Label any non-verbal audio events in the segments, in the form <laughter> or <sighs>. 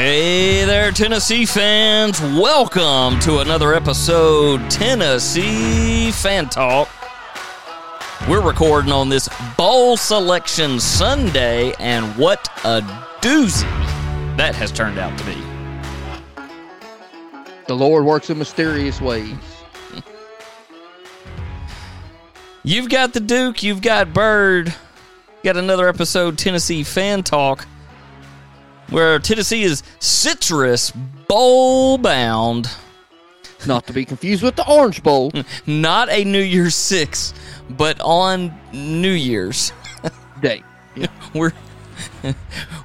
Hey there, Tennessee fans. Welcome to another episode Tennessee Fan Talk. We're recording on this bowl selection Sunday, and what a doozy that has turned out to be. The Lord works in mysterious ways. You've got the Duke, you've got Byrd. Got another episode Tennessee Fan Talk where Tennessee is citrus bowl bound. Not to be confused with the Orange Bowl. <laughs> Not a New Year's Six, but on New Year's. <laughs> Day. <laughs> We're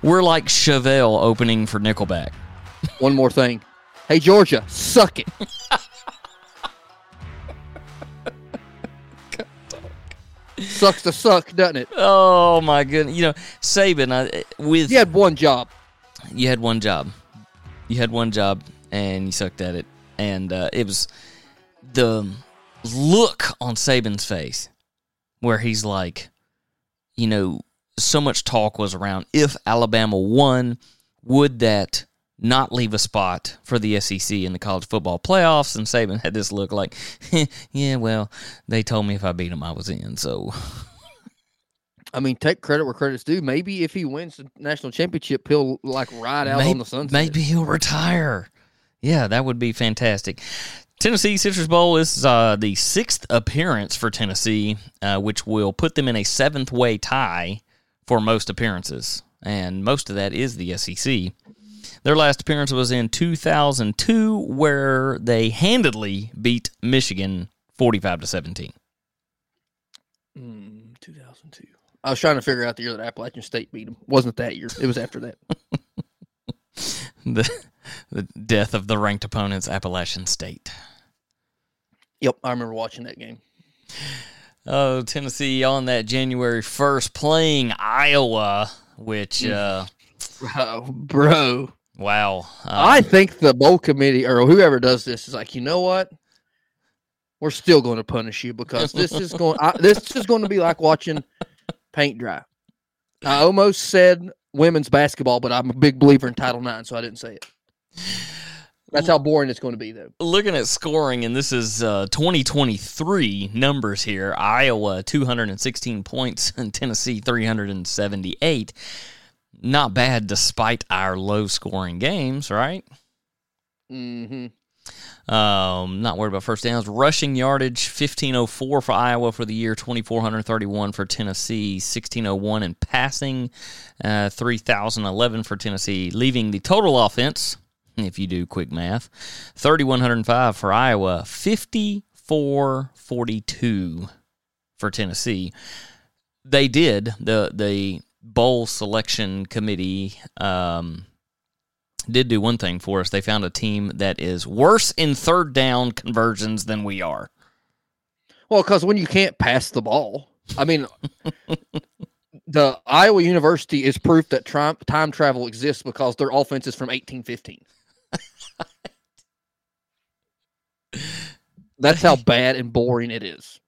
we're like Chevelle opening for Nickelback. One more thing. Hey, Georgia, suck it. Sucks to suck, doesn't it? Oh my goodness! You know Saban I, with You had one job. You had one job. You had one job and you sucked at it. And uh, it was the look on Saban's face where he's like, you know, so much talk was around if Alabama won, would that not leave a spot for the SEC in the college football playoffs? And Saban had this look like, <laughs> yeah, well, they told me if I beat them, I was in. So <laughs> I mean, take credit where credit's due. Maybe if he wins the national championship, he'll like ride out maybe, on the sunset. Maybe he'll retire. Yeah, that would be fantastic. Tennessee Citrus Bowl is uh, the sixth appearance for Tennessee, uh, which will put them in a seventh way tie for most appearances, and most of that is the SEC. Their last appearance was in 2002, where they handedly beat Michigan 45 to 17. Mm, 2002. I was trying to figure out the year that Appalachian State beat them. Wasn't that year? It was after that. <laughs> The, the death of the ranked opponents, Appalachian State. Yep, I remember watching that game. Oh, Tennessee on that January 1st playing Iowa, which, uh, Bro, bro. wow. Uh, I think the bowl committee or whoever does this is like, you know what? We're still going to punish you because this is going. I, this is going to be like watching paint dry. I almost said women's basketball, but I'm a big believer in Title IX, so I didn't say it. That's how boring it's going to be, though. looking at scoring, and this is uh, 2023 numbers here Iowa 216 points, and Tennessee 378. Not bad despite our low scoring games, right? hmm Um, not worried about first downs. Rushing yardage, 1504 for Iowa for the year, 2431 for Tennessee, 1601 in passing, uh, 3011 for Tennessee, leaving the total offense, if you do quick math, 3105 for Iowa, 5442 for Tennessee. They did the the bowl selection committee um, did do one thing for us. They found a team that is worse in third down conversions than we are. Well, because when you can't pass the ball, I mean, <laughs> the Iowa University is proof that tri- time travel exists because their offense is from 1815. <laughs> That's how bad and boring it is.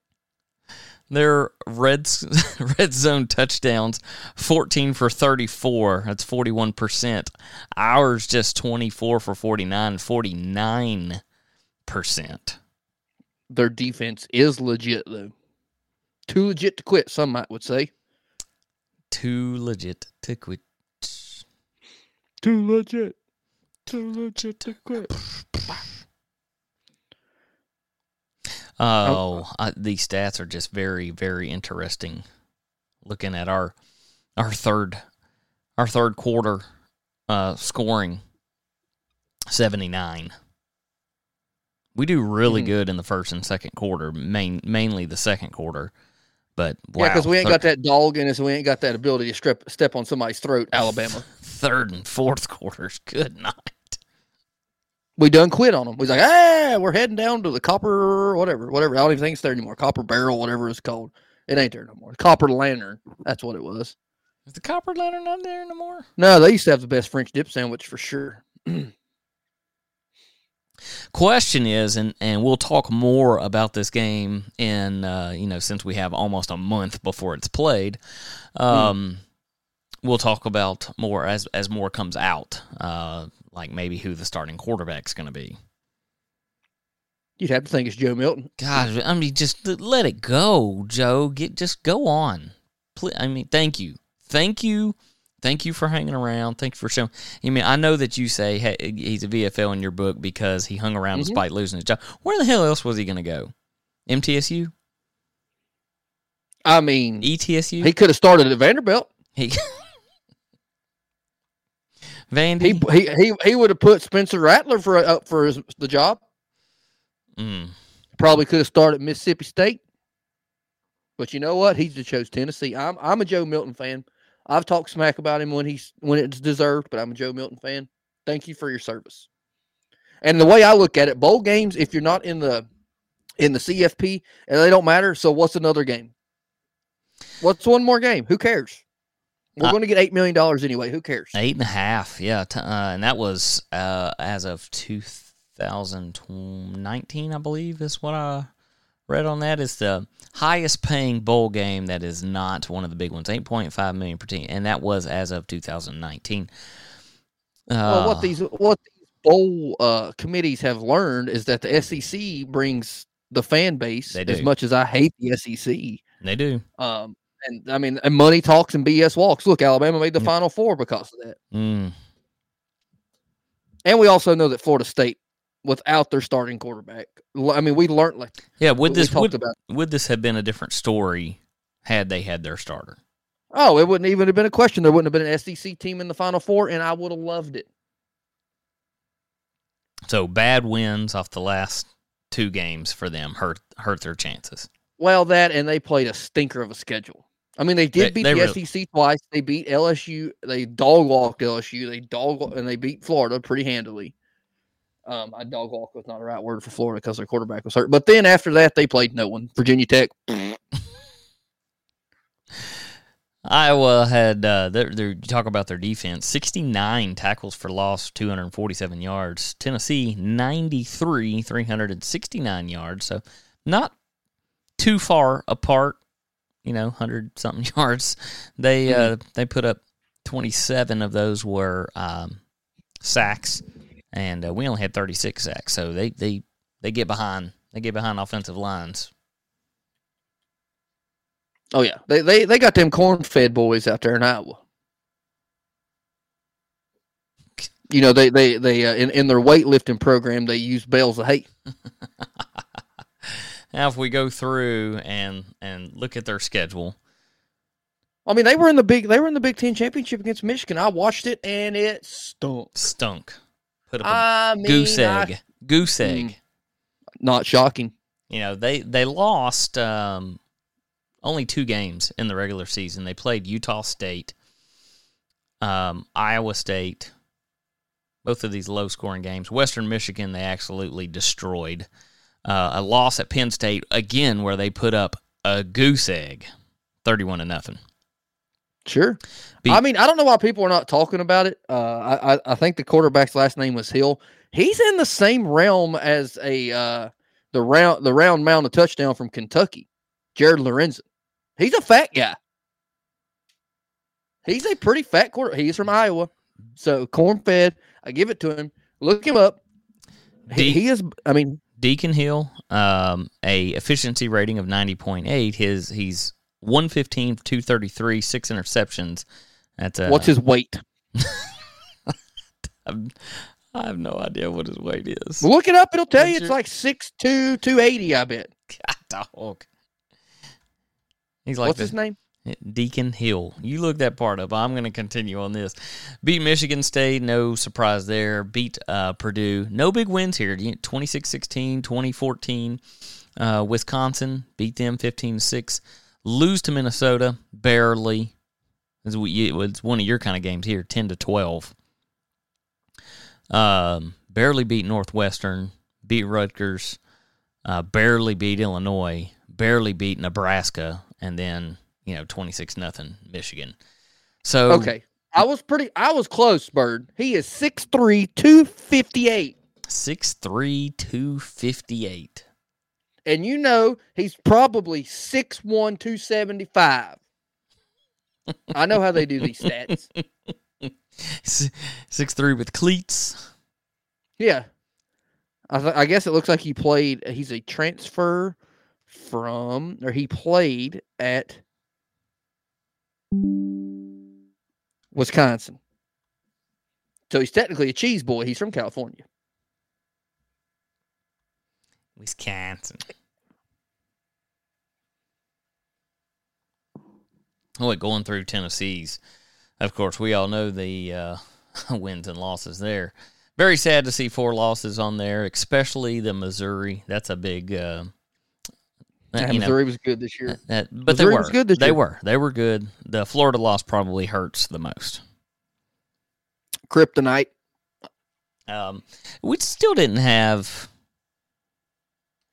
Their red <laughs> red zone touchdowns, fourteen for thirty four. That's forty one percent. Ours just twenty four for 49, 49 percent. Their defense is legit, though. Too legit to quit, some might would say. Too legit to quit. Too legit. Too legit to quit. <laughs> Oh, I, these stats are just very, very interesting. Looking at our our third our third quarter uh, scoring seventy nine. We do really Mhm. good in the first and second quarter, main mainly the second quarter. But wow, Yeah, because we ain't got that dog in us. We ain't got that ability to step step on somebody's throat. Alabama, <laughs> third and fourth quarters. Good night. We done quit on them. We was like, ah, we're heading down to the copper, whatever, whatever. I don't even think it's there anymore. Copper barrel, whatever it's called. It ain't there no more. Copper lantern. That's what it was. Is the copper lantern not there no more? No, they used to have the best French dip sandwich for sure. <clears throat> Question is, and and we'll talk more about this game in uh, you know since we have almost a month before it's played. Um, we'll talk about more as as more comes out, uh, like maybe who the starting quarterback's going to be. You'd have to think it's Joe Milton. God, I mean, just let it go, Joe. Get just go on. I mean, thank you, thank you, thank you for hanging around. Thank you for showing. I mean, I know that you say hey, he's a VFL in your book because he hung around mm-hmm. despite losing his job. Where the hell else was he going to go? MTSU. I mean, ETSU. He could have started at Vanderbilt. He. <laughs> Vandy. He he he, he would have put Spencer Rattler for up for his, the job. Mm. Probably could have started Mississippi State. But you know what? He just chose Tennessee. I'm I'm a Joe Milton fan. I've talked smack about him when he's when it's deserved, but I'm a Joe Milton fan. Thank you for your service. And the way I look at it, bowl games, if you're not in the in the CFP and they don't matter, so what's another game? What's one more game? Who cares? We're uh, going to get eight million dollars anyway. Who cares? Eight and a half, yeah, t- uh, and that was uh, as of two 2019, I believe, is what I read on that. Is the highest paying bowl game that is not one of the big ones, 8.5 million per team, and that was as of 2019. well, what uh, these what these bowl uh, committees have learned is that the SEC brings the fan base as much as I hate the SEC. They do. Um, and I mean, and money talks and BS walks. Look, Alabama made the Final Four because of that. Mm. And we also know that Florida State without their starting quarterback. I mean, we learned like yeah. Would this would, about. would this have been a different story had they had their starter? Oh, it wouldn't even have been a question. There wouldn't have been an SEC team in the Final Four, and I would have loved it. So bad wins off the last two games for them hurt hurt their chances. Well, that and they played a stinker of a schedule. I mean, they did they, beat they the really... SEC twice. They beat LSU. They dog walked LSU. They dog and they beat Florida pretty handily. Um, I dog walk was not the right word for Florida because their quarterback was hurt. But then after that, they played no one. Virginia Tech. Iowa had uh, they're, they're, talk about their defense: sixty-nine tackles for loss, two hundred forty-seven yards. Tennessee ninety-three, three hundred and sixty-nine yards. So not too far apart. You know, hundred something <laughs> yards. They mm-hmm. uh, they put up twenty-seven of those were um, sacks and uh, we only had 36 sacks. So they they they get behind they get behind offensive lines. Oh yeah, they they they got them corn fed boys out there in Iowa. <laughs> You know they they they uh, in in their weightlifting program they use bales of hay. <laughs> now, if we go through and and look at their schedule, I mean they were in the big they were in the Big Ten championship against Michigan. I watched it and it stunk. Stunk. Put up a I mean, goose egg. I, goose egg. Mm, not shocking. You know, they they lost um, only two games in the regular season. They played Utah State, um, Iowa State, both of these low scoring games. Western Michigan, they absolutely destroyed. Uh, a loss at Penn State, again, where they put up a goose egg, 31 to nothing. Sure. Be- I mean, I don't know why people are not talking about it. Uh, I, I think the quarterback's last name was Hill. He's in the same realm as a uh, the round the round mound of touchdown from Kentucky, Jared Lorenzen. He's a fat guy. He's a pretty fat quarter. He's from Iowa, so corn fed. I give it to him. Look him up. He, he is. I mean, Deacon Hill, um, a efficiency rating of ninety point eight. His he's 115, 233, six interceptions. That's a, What's his weight? <laughs> I have no idea what his weight is. Look it up. It'll tell you it's like 6'2", 280, I bet. <laughs> God, dog. He's like What's the, his name? Deacon Hill. You look that part up. I'm going to continue on this. Beat Michigan State. No surprise there. Beat uh, Purdue. No big wins here. 26 16, 2014. Uh, Wisconsin beat them 15 6 lose to Minnesota barely. It's one of your kind of games here, ten to twelve. Um, barely beat Northwestern, beat Rutgers, uh, barely beat Illinois, barely beat Nebraska, and then you know twenty six nothing Michigan. So okay, I was pretty, I was close, Byrd. He is 6'3", 258. 6'3", 258 and you know he's probably 6'1", 275. I know how they do these stats. <laughs> Six three with cleats. Yeah, I, th- I guess it looks like he played. He's a transfer from, or he played at Wisconsin. So he's technically a cheese boy. He's from California. Wisconsin. Oh, wait, going through Tennessee's. Of course, we all know the uh, <laughs> wins and losses there. Very sad to see four losses on there, especially the Missouri. That's a big. Uh, Yeah, you know, Missouri was good this year. that, but Missouri they were was good this They year. were. They were good. The Florida loss probably hurts the most. Kryptonite. Um, we still didn't have.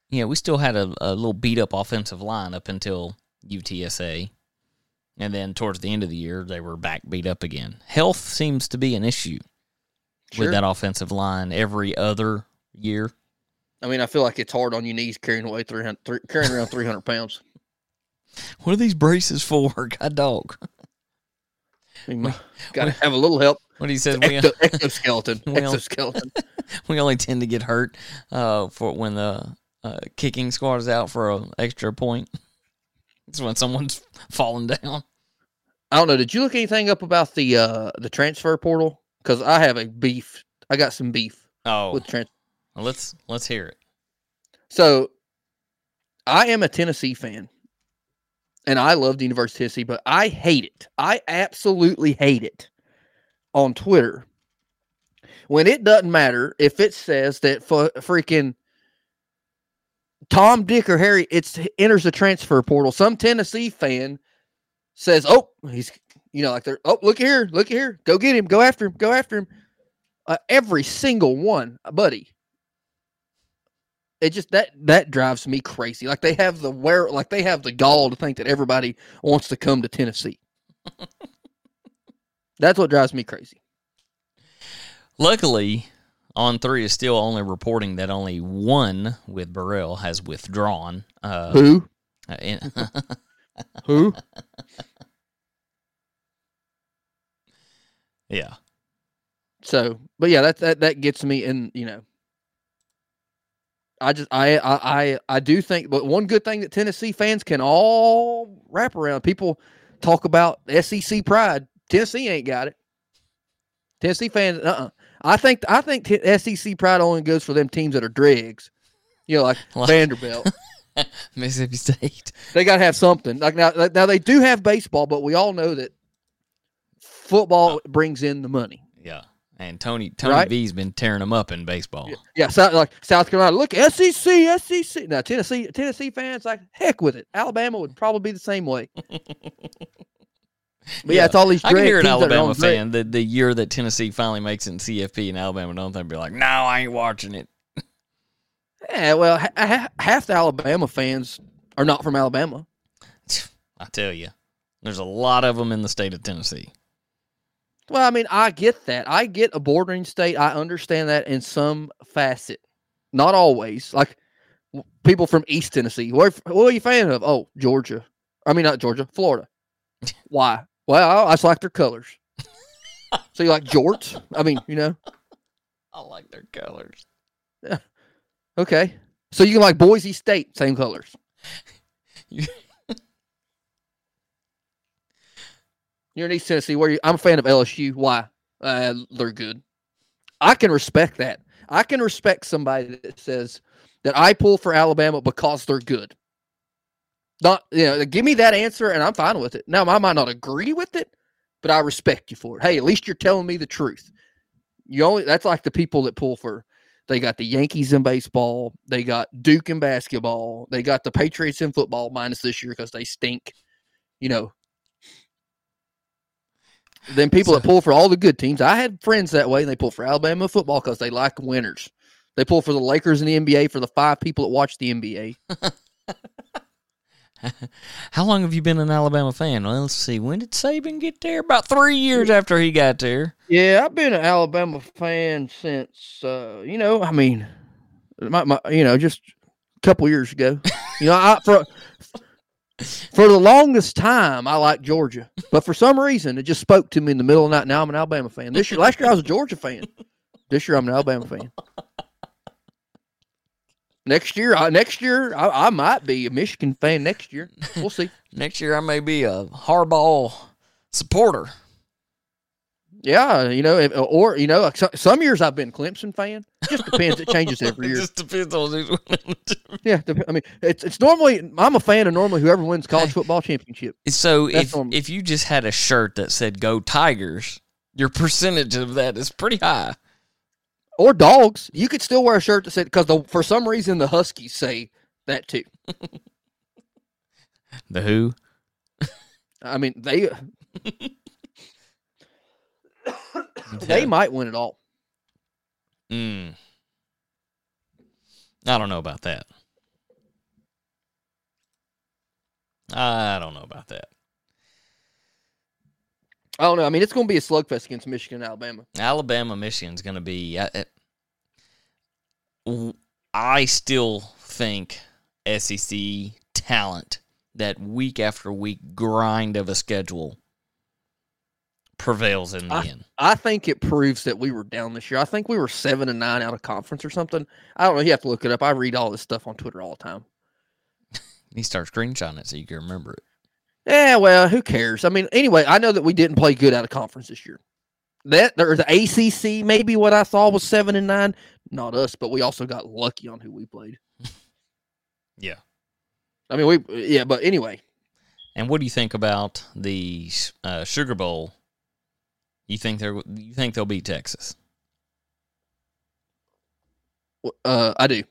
You know, we still had a, a little beat up offensive line up until UTSA. And then towards the end of the year, they were back beat up again. Health seems to be an issue Sure. with that offensive line every other year. I mean, I feel like it's hard on your knees carrying away 300, three, carrying around 300 pounds. What are these braces for? <laughs> God dog. Got to have a little help. What he says, we, exoskeleton. <laughs> Well- exoskeleton. <laughs> we only tend to get hurt uh, for when the uh, kicking squad is out for an extra point. It's when someone's falling down. I don't know. Did you look anything up about the uh the transfer portal? Because I have a beef. I got some beef Oh, with trans. Well, let's let's hear it. So, I am a Tennessee fan, and I love the University of Tennessee, but I hate it. I absolutely hate it on Twitter when it doesn't matter if it says that for freaking Tom, Dick, or Harry, it's enters the transfer portal. Some Tennessee fan says, "Oh, he's you know like they're oh look here, look here, go get him, go after him, go after him." Uh, every single one, buddy it just that that drives me crazy. Like they have the where like they have the gall to think that everybody wants to come to Tennessee. <laughs> That's what drives me crazy. Luckily, on three is still only reporting that only one with Burrell has withdrawn. Uh, Who? uh, <laughs> Who? yeah, So, but yeah, that that that gets me and you know I just I I I, do think but one good thing that Tennessee fans can all wrap around people talk about SEC pride. Tennessee ain't got it. Tennessee fans uh-uh. I think I think t- SEC pride only goes for them teams that are dregs. You know, like <laughs> Like- Vanderbilt. <laughs> Mississippi State. They got to have something. Like now, now they do have baseball, but we all know that football brings in the money. Yeah, and Tony Tony Right? V's been tearing them up in baseball. Yeah, so, like South Carolina, look SEC, SEC. Now Tennessee, Tennessee fans like heck with it. Alabama would probably be the same way. <laughs> But yeah, it's all these. I can hear an teams that are Alabama fan the, the year that Tennessee finally makes it in CFP and Alabama don't think be like, no, I ain't watching it. Yeah, well, ha- ha- half the Alabama fans are not from Alabama. <sighs> I tell you, there's a lot of them in the state of Tennessee. Well, I mean, I get that. I get a bordering state. I understand that in some facet, not always. Like people from East Tennessee. Where, what are you a fan of? Oh, Georgia. I mean, not Georgia, Florida. Why? Well, I just like their colors. so you like jorts? I mean, you know, <laughs> I like their colors. Yeah. okay. So you can like Boise State, same colors. <laughs> You- You're in East Tennessee. Where you? I'm a fan of LSU. Why? Uh, they're good. I can respect that. I can respect somebody that says that I pull for Alabama because they're good. Not, you know, give me that answer and I'm fine with it. Now, I might not agree with it, but I respect you for it. Hey, at least you're telling me the truth. You only that's like the people that pull for. They got the Yankees in baseball. They got Duke in basketball. They got the Patriots in football, minus this year because they stink. You know, then people that pull for all the good teams. I had friends that way, and they pull for Alabama football because they like winners. They pull for the Lakers in the NBA for the five people that watch the NBA. <laughs> How long have you been an Alabama fan? Well, let's see. When did Saban get there? About three years after he got there. Yeah, I've been an Alabama fan since uh, you know, I mean, my, my you know, just a couple years ago. You know, I for For the longest time, I liked Georgia, but for some reason, it just spoke to me in the middle of the night. Now I'm an Alabama fan. This year, last year, I was a Georgia fan. This year, I'm an Alabama fan. Next year, I, next year, I, I might be a Michigan fan. Next year, we'll see. <laughs> Next year, I may be a hardball supporter. Yeah, you know, or you know, some years I've been Clemson fan. Just depends. It changes <laughs> every It year. just depends on who's winning. <laughs> Yeah, I mean, it's it's normally I'm a fan of normally whoever wins college football championship. So That's if normal. if you just had a shirt that said "Go Tigers," your percentage of that is pretty high. or dogs. You could still wear a shirt that said because for some reason the Huskies say that too. <laughs> The Who? I mean they they might win it all. Mm. I don't know about that. I don't know about that. I don't know. I mean, it's going to be a slugfest against Michigan and Alabama. Alabama, Michigan's going to be. I still think SEC talent that week after week grind of a schedule prevails in the end. I think it proves that we were down this year. I think we were seven and nine out of conference or something. I don't know. You have to look it up. I read all this stuff on Twitter all the time. <laughs> You start screenshotting it so you can remember it. Yeah, well, who cares? I mean, anyway, I know that we didn't play good out of conference this year. That or the ACC, maybe what I saw was seven and nine. Not us, but we also got lucky on who we played. <laughs> Yeah. I mean, we yeah, but anyway, And what do you think about the uh, Sugar Bowl? You think they're you think they'll beat Texas? uh, I do,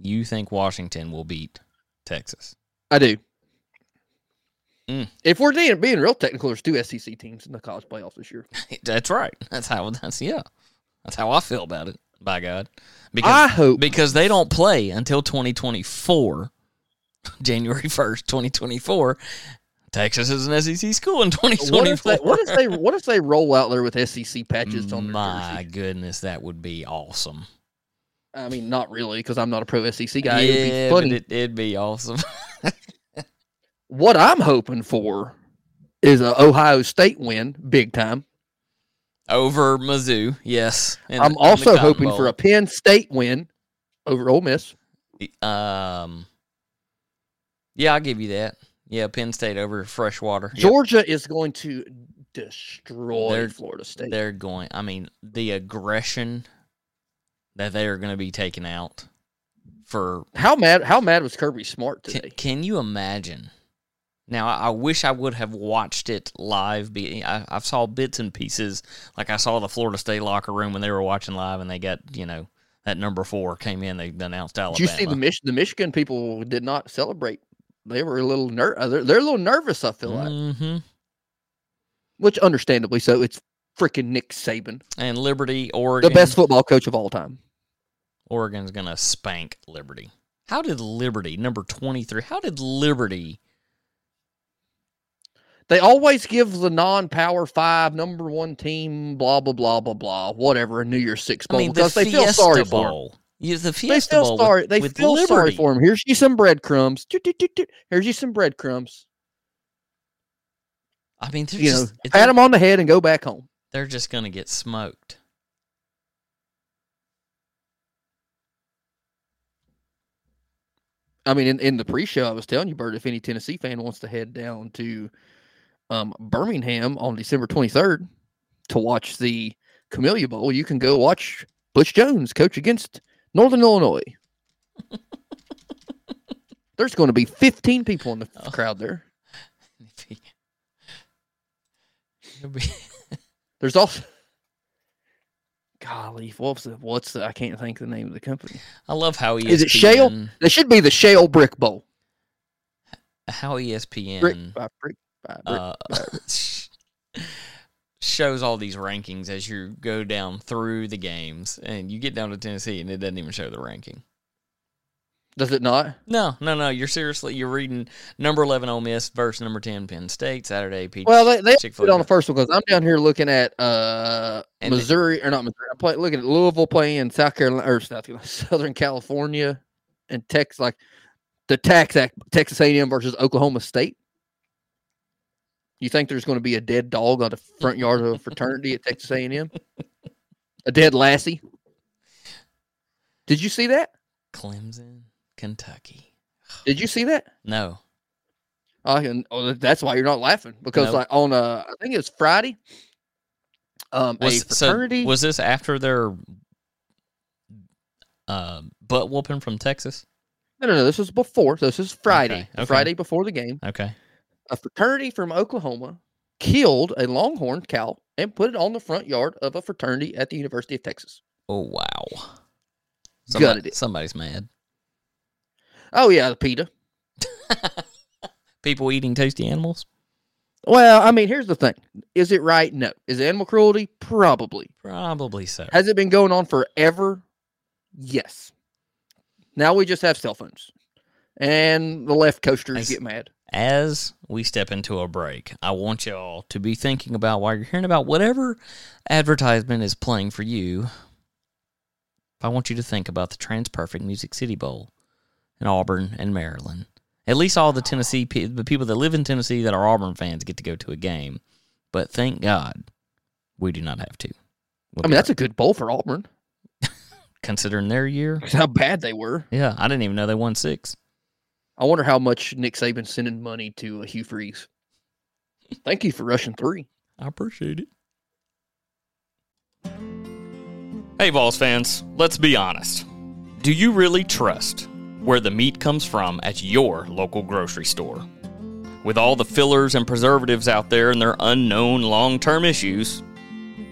You think Washington will beat Texas? I do. Mm. If we're being, being real technical, there's two SEC teams in the college playoffs this year. <laughs> That's right. That's how. That's yeah. That's how I feel about it. By God, because I hope because they don't play until 2024, <laughs> January 1st, 2024. Texas is an SEC school in What if 2024. they what if they what if they roll out there with SEC patches on their My jersey? goodness, that would be awesome. I mean, not really, because I'm not a pro SEC guy. It'd be yeah, funny. it, it'd be awesome. <laughs> what I'm hoping for is an Ohio State win, big time. Over Mizzou, yes. in I'm the- in the also hoping for a Penn State win over Ole Miss. Um, yeah, I'll give you that. Yeah, Penn State over Freshwater. Yep. Georgia is going to destroy They're- Florida State. They're going. I mean, the aggression that they are going to be taken out for. How mad? How mad was Kirby Smart Can, today? can you imagine? Now, I, I wish I would have watched it live. Be I, I saw bits and pieces. Like I saw the Florida State locker room when they were watching live, and they got you know that number four came in. They announced Alabama. Did you see the Mich- the Michigan people did not celebrate? They were a little ner- uh, they're, they're a little nervous. I feel like, hmm which understandably so. It's freaking Nick Saban, And Liberty, Oregon. the best football coach of all time. Oregon's gonna spank Liberty. How did Liberty, number twenty three? How did Liberty? They always give the non-power five number one team blah blah blah blah blah whatever a New Year's Six bowl I bowl mean, the they feel sorry for him. Yeah, the They Fiesta feel Bowl. sorry. With, they with feel Liberty. sorry for him. Here's you some breadcrumbs. Here's you some breadcrumbs. I mean, they're You know, just, pat they're, them on the head and go back home. they're just gonna get smoked. I mean, in, in the pre-show, I was telling you, Byrd, if any Tennessee fan wants to head down to um, Birmingham on December 23rd to watch the Camellia Bowl, you can go watch Butch Jones coach against Northern Illinois. <laughs> There's going to be 15 people in the Oh. crowd there. <laughs> There's also, golly, what's the what's the? I can't think of the name of the company. I love how ESPN. Is it Shale? They should be the Shale Brick Bowl. How ESPN. Brick by brick by brick. uh, <laughs> shows all these rankings as you go down through the games, and you get down to Tennessee, and it doesn't even show the ranking. Does it not? No, no, no. You're seriously you're reading number eleven Ole Miss versus number ten Penn State Saturday. Peach, Well, they they put on the first one because I'm down here looking at uh Missouri or not Missouri. I'm play, looking at Louisville playing South Carolina or South Carolina, <laughs> Southern California and Texas. Like the tax act, Texas A&M versus Oklahoma State. You think there's going to be a dead dog on the front yard of a <laughs> fraternity at Texas A&M? A dead lassie? Did you see that? Clemson, Kentucky. Did you see that? No. Uh, and, oh, that's why you're not laughing because No. like on uh, I think it was Friday. Um, a Was, so fraternity. was this after their uh, butt whooping from Texas? no, no, no. This was before. This is Friday. Okay, okay. Friday before the game. Okay. A fraternity from Oklahoma killed a longhorn cow and put it on the front yard of a fraternity at the University of Texas. Oh wow. Gutted it. somebody's mad. Oh yeah, the PETA. <laughs> People eating tasty animals? Well, I mean, here's the thing: is it right? No. Is it animal cruelty? Probably. Probably so. Has it been going on forever? Yes. Now we just have cell phones, and the left coasters As- get mad. As we step into a break, I want y'all to be thinking about while you're hearing about whatever advertisement is playing for you. I want you to think about the Transperfect Music City Bowl in Auburn and Maryland. At least all the Tennessee the people that live in Tennessee that are Auburn fans get to go to a game. But thank God we do not have to. We'll I mean, that's a good bowl for Auburn. <laughs> considering their year, How bad they were. Yeah, I didn't even know they won six. I wonder how much Nick Saban's sending money to uh, Hugh Freeze. Thank you for rushing three. I appreciate it. Hey, Vols fans, let's be honest. Do you really trust where the meat comes from at your local grocery store? With all the fillers and preservatives out there and their unknown long term issues,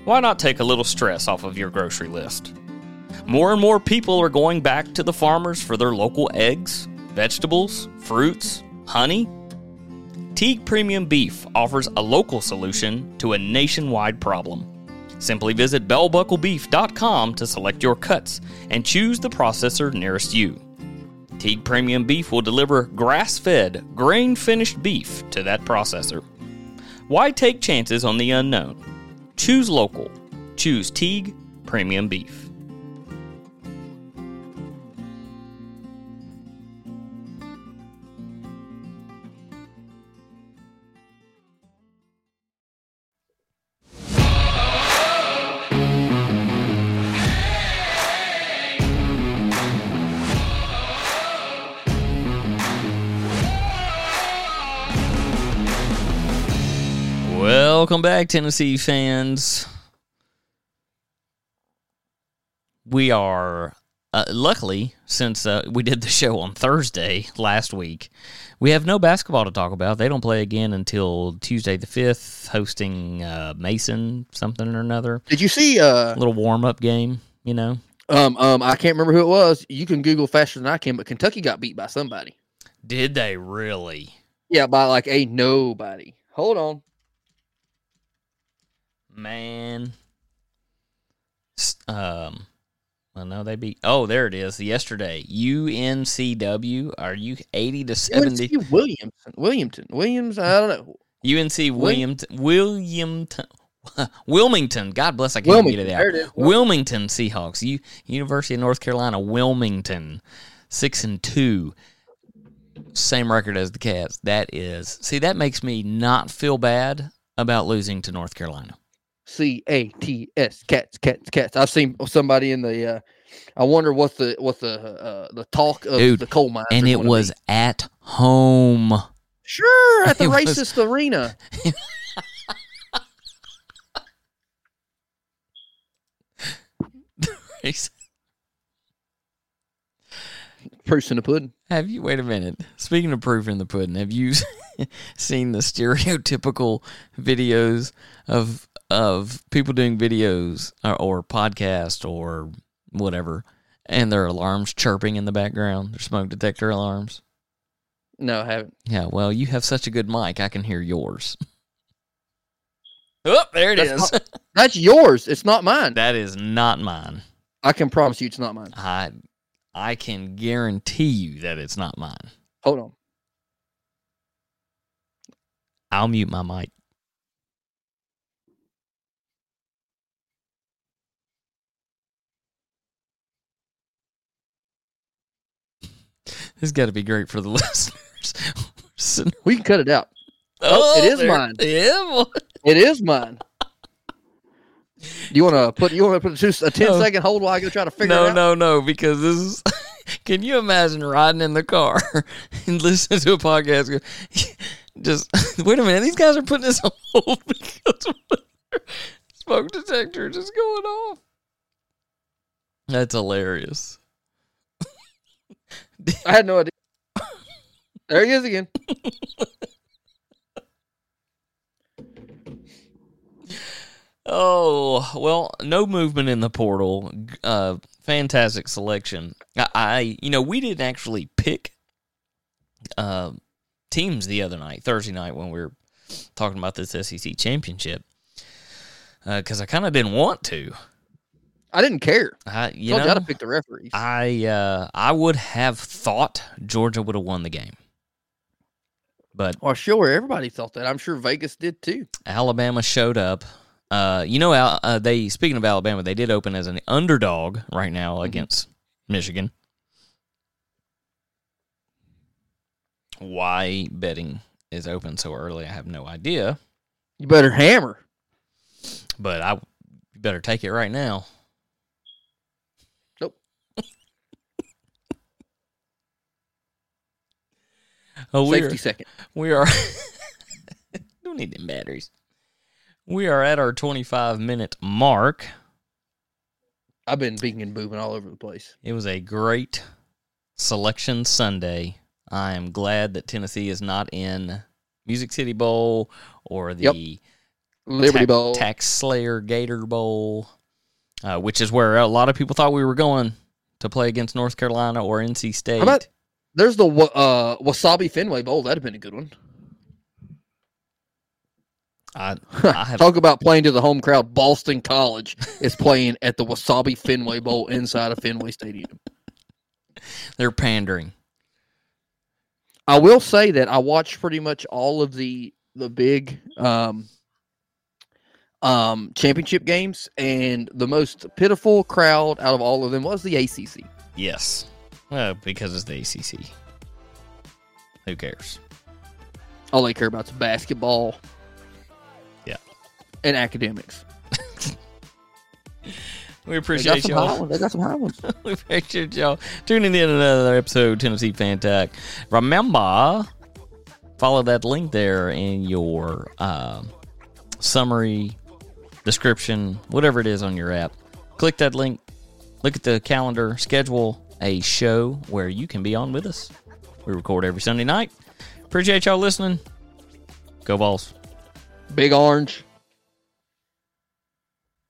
why not take a little stress off of your grocery list? More and more people are going back to the farmers for their local eggs, vegetables, fruits, honey, Teague Premium Beef offers a local solution to a nationwide problem. Simply visit bellbucklebeef.com to select your cuts and choose the processor nearest you. Teague Premium Beef will deliver grass fed, grain finished beef to that processor. Why take chances on the unknown? Choose local. Choose Teague Premium Beef. Welcome back, Tennessee fans. We are, uh, luckily, since uh, we did the show on Thursday last week, we have no basketball to talk about. They don't play again until Tuesday the 5th, hosting uh, Mason something or another. Did you see? Uh, little warm up game, you know? um, um, I can't remember who it was. You can Google faster than I can, but Kentucky got beat by somebody. Did they really? Yeah, by like a nobody. Hold on. Man. Um, well, no, they beat. Oh, there it is. Yesterday, UNCW. Are you eighty to seventy? UNC Williamson, Williamson, Williams. I don't know. UNC Williamton, Williamton, <laughs> Wilmington. God bless, I can't Wilmington. get it out. There it is. Wilmington Seahawks. U- University of North Carolina, Wilmington, six and two. Same record as the Cats. That is. See, that makes me not feel bad about losing to North Carolina. C A T S cats cats cats. I've seen somebody in the. Uh, I wonder what the what the uh, the talk of Dude, the coal mine. And it was be. at home. sure at <laughs> the it was- racist arena. <laughs> Proofs in the pudding. Have you wait a minute? Speaking of proof in the pudding, have you <laughs> seen the stereotypical videos of of people doing videos uh, or, or podcast or whatever, and their alarms chirping in the background, their smoke detector alarms? No, I haven't. Yeah, well, you have such a good mic, I can hear yours. <laughs> oh, there it That's is. <laughs> That's yours. It's not mine. that is not mine. I can promise you, it's not mine. I I can guarantee you that it's not mine. Hold on. I'll mute my mic. This got to be great for the <laughs> listeners. We can cut it out. Oh, it oh, is there- mine. Yeah. It is mine. Do you want to put you want to put a, two, a 10 No. second hold while I go try to figure No, it out? no, no, because this is. <laughs> Can you imagine riding in the car <laughs> and listening to a podcast? Just wait a minute, these guys are putting this on hold because smoke detector just going off. That's hilarious. I had no idea. There he is again. Oh well, no movement in the portal. Uh, fantastic selection. I, I, you know, we didn't actually pick uh, teams the other night, Thursday night, when we were talking about this SEC championship, because I kind of didn't want to. I didn't care. I, you Told you how to pick the referees. I, uh, I would have thought Georgia would have won the game, but well, sure, everybody thought that. I'm sure Vegas did too. Alabama showed up. Uh, you know, uh, they speaking of Alabama, they did open as an underdog right now against Michigan. Why betting is open so early, I have no idea. You better hammer. But I you better take it right now. Oh, we're second. <laughs> we are. <laughs> don't need them batteries. We are at our twenty-five minute mark. I've been beaking and booming all over the place. It was a great selection Sunday. I am glad that Tennessee is not in Music City Bowl or the Yep. Liberty Ta- Bowl. Tax Slayer Gator Bowl, uh, which is where a lot of people thought we were going to play against North Carolina or NC State. How about there's the uh, Wasabi Fenway Bowl. That'd have been a good one. I, <laughs> I have Talk about playing to the home crowd. Boston College is playing at the Wasabi Fenway Bowl inside of Fenway Stadium. they're pandering. I will say that I watched pretty much all of the the big um, um, championship games, and the most pitiful crowd out of all of them was the ACC. Yes, well, because it's the ACC. Who cares? All they care about is basketball. Yeah. and academics. <laughs> We appreciate some y'all. They got some high ones. <laughs> we appreciate y'all tuning in to another episode Tennessee Fan Talk. Remember, follow that link there in your uh, summary, description, whatever it is on your app. Click that link. Look at the calendar. Schedule a show where you can be on with us. We record every Sunday night. Appreciate y'all listening. Go Vols. Big Orange.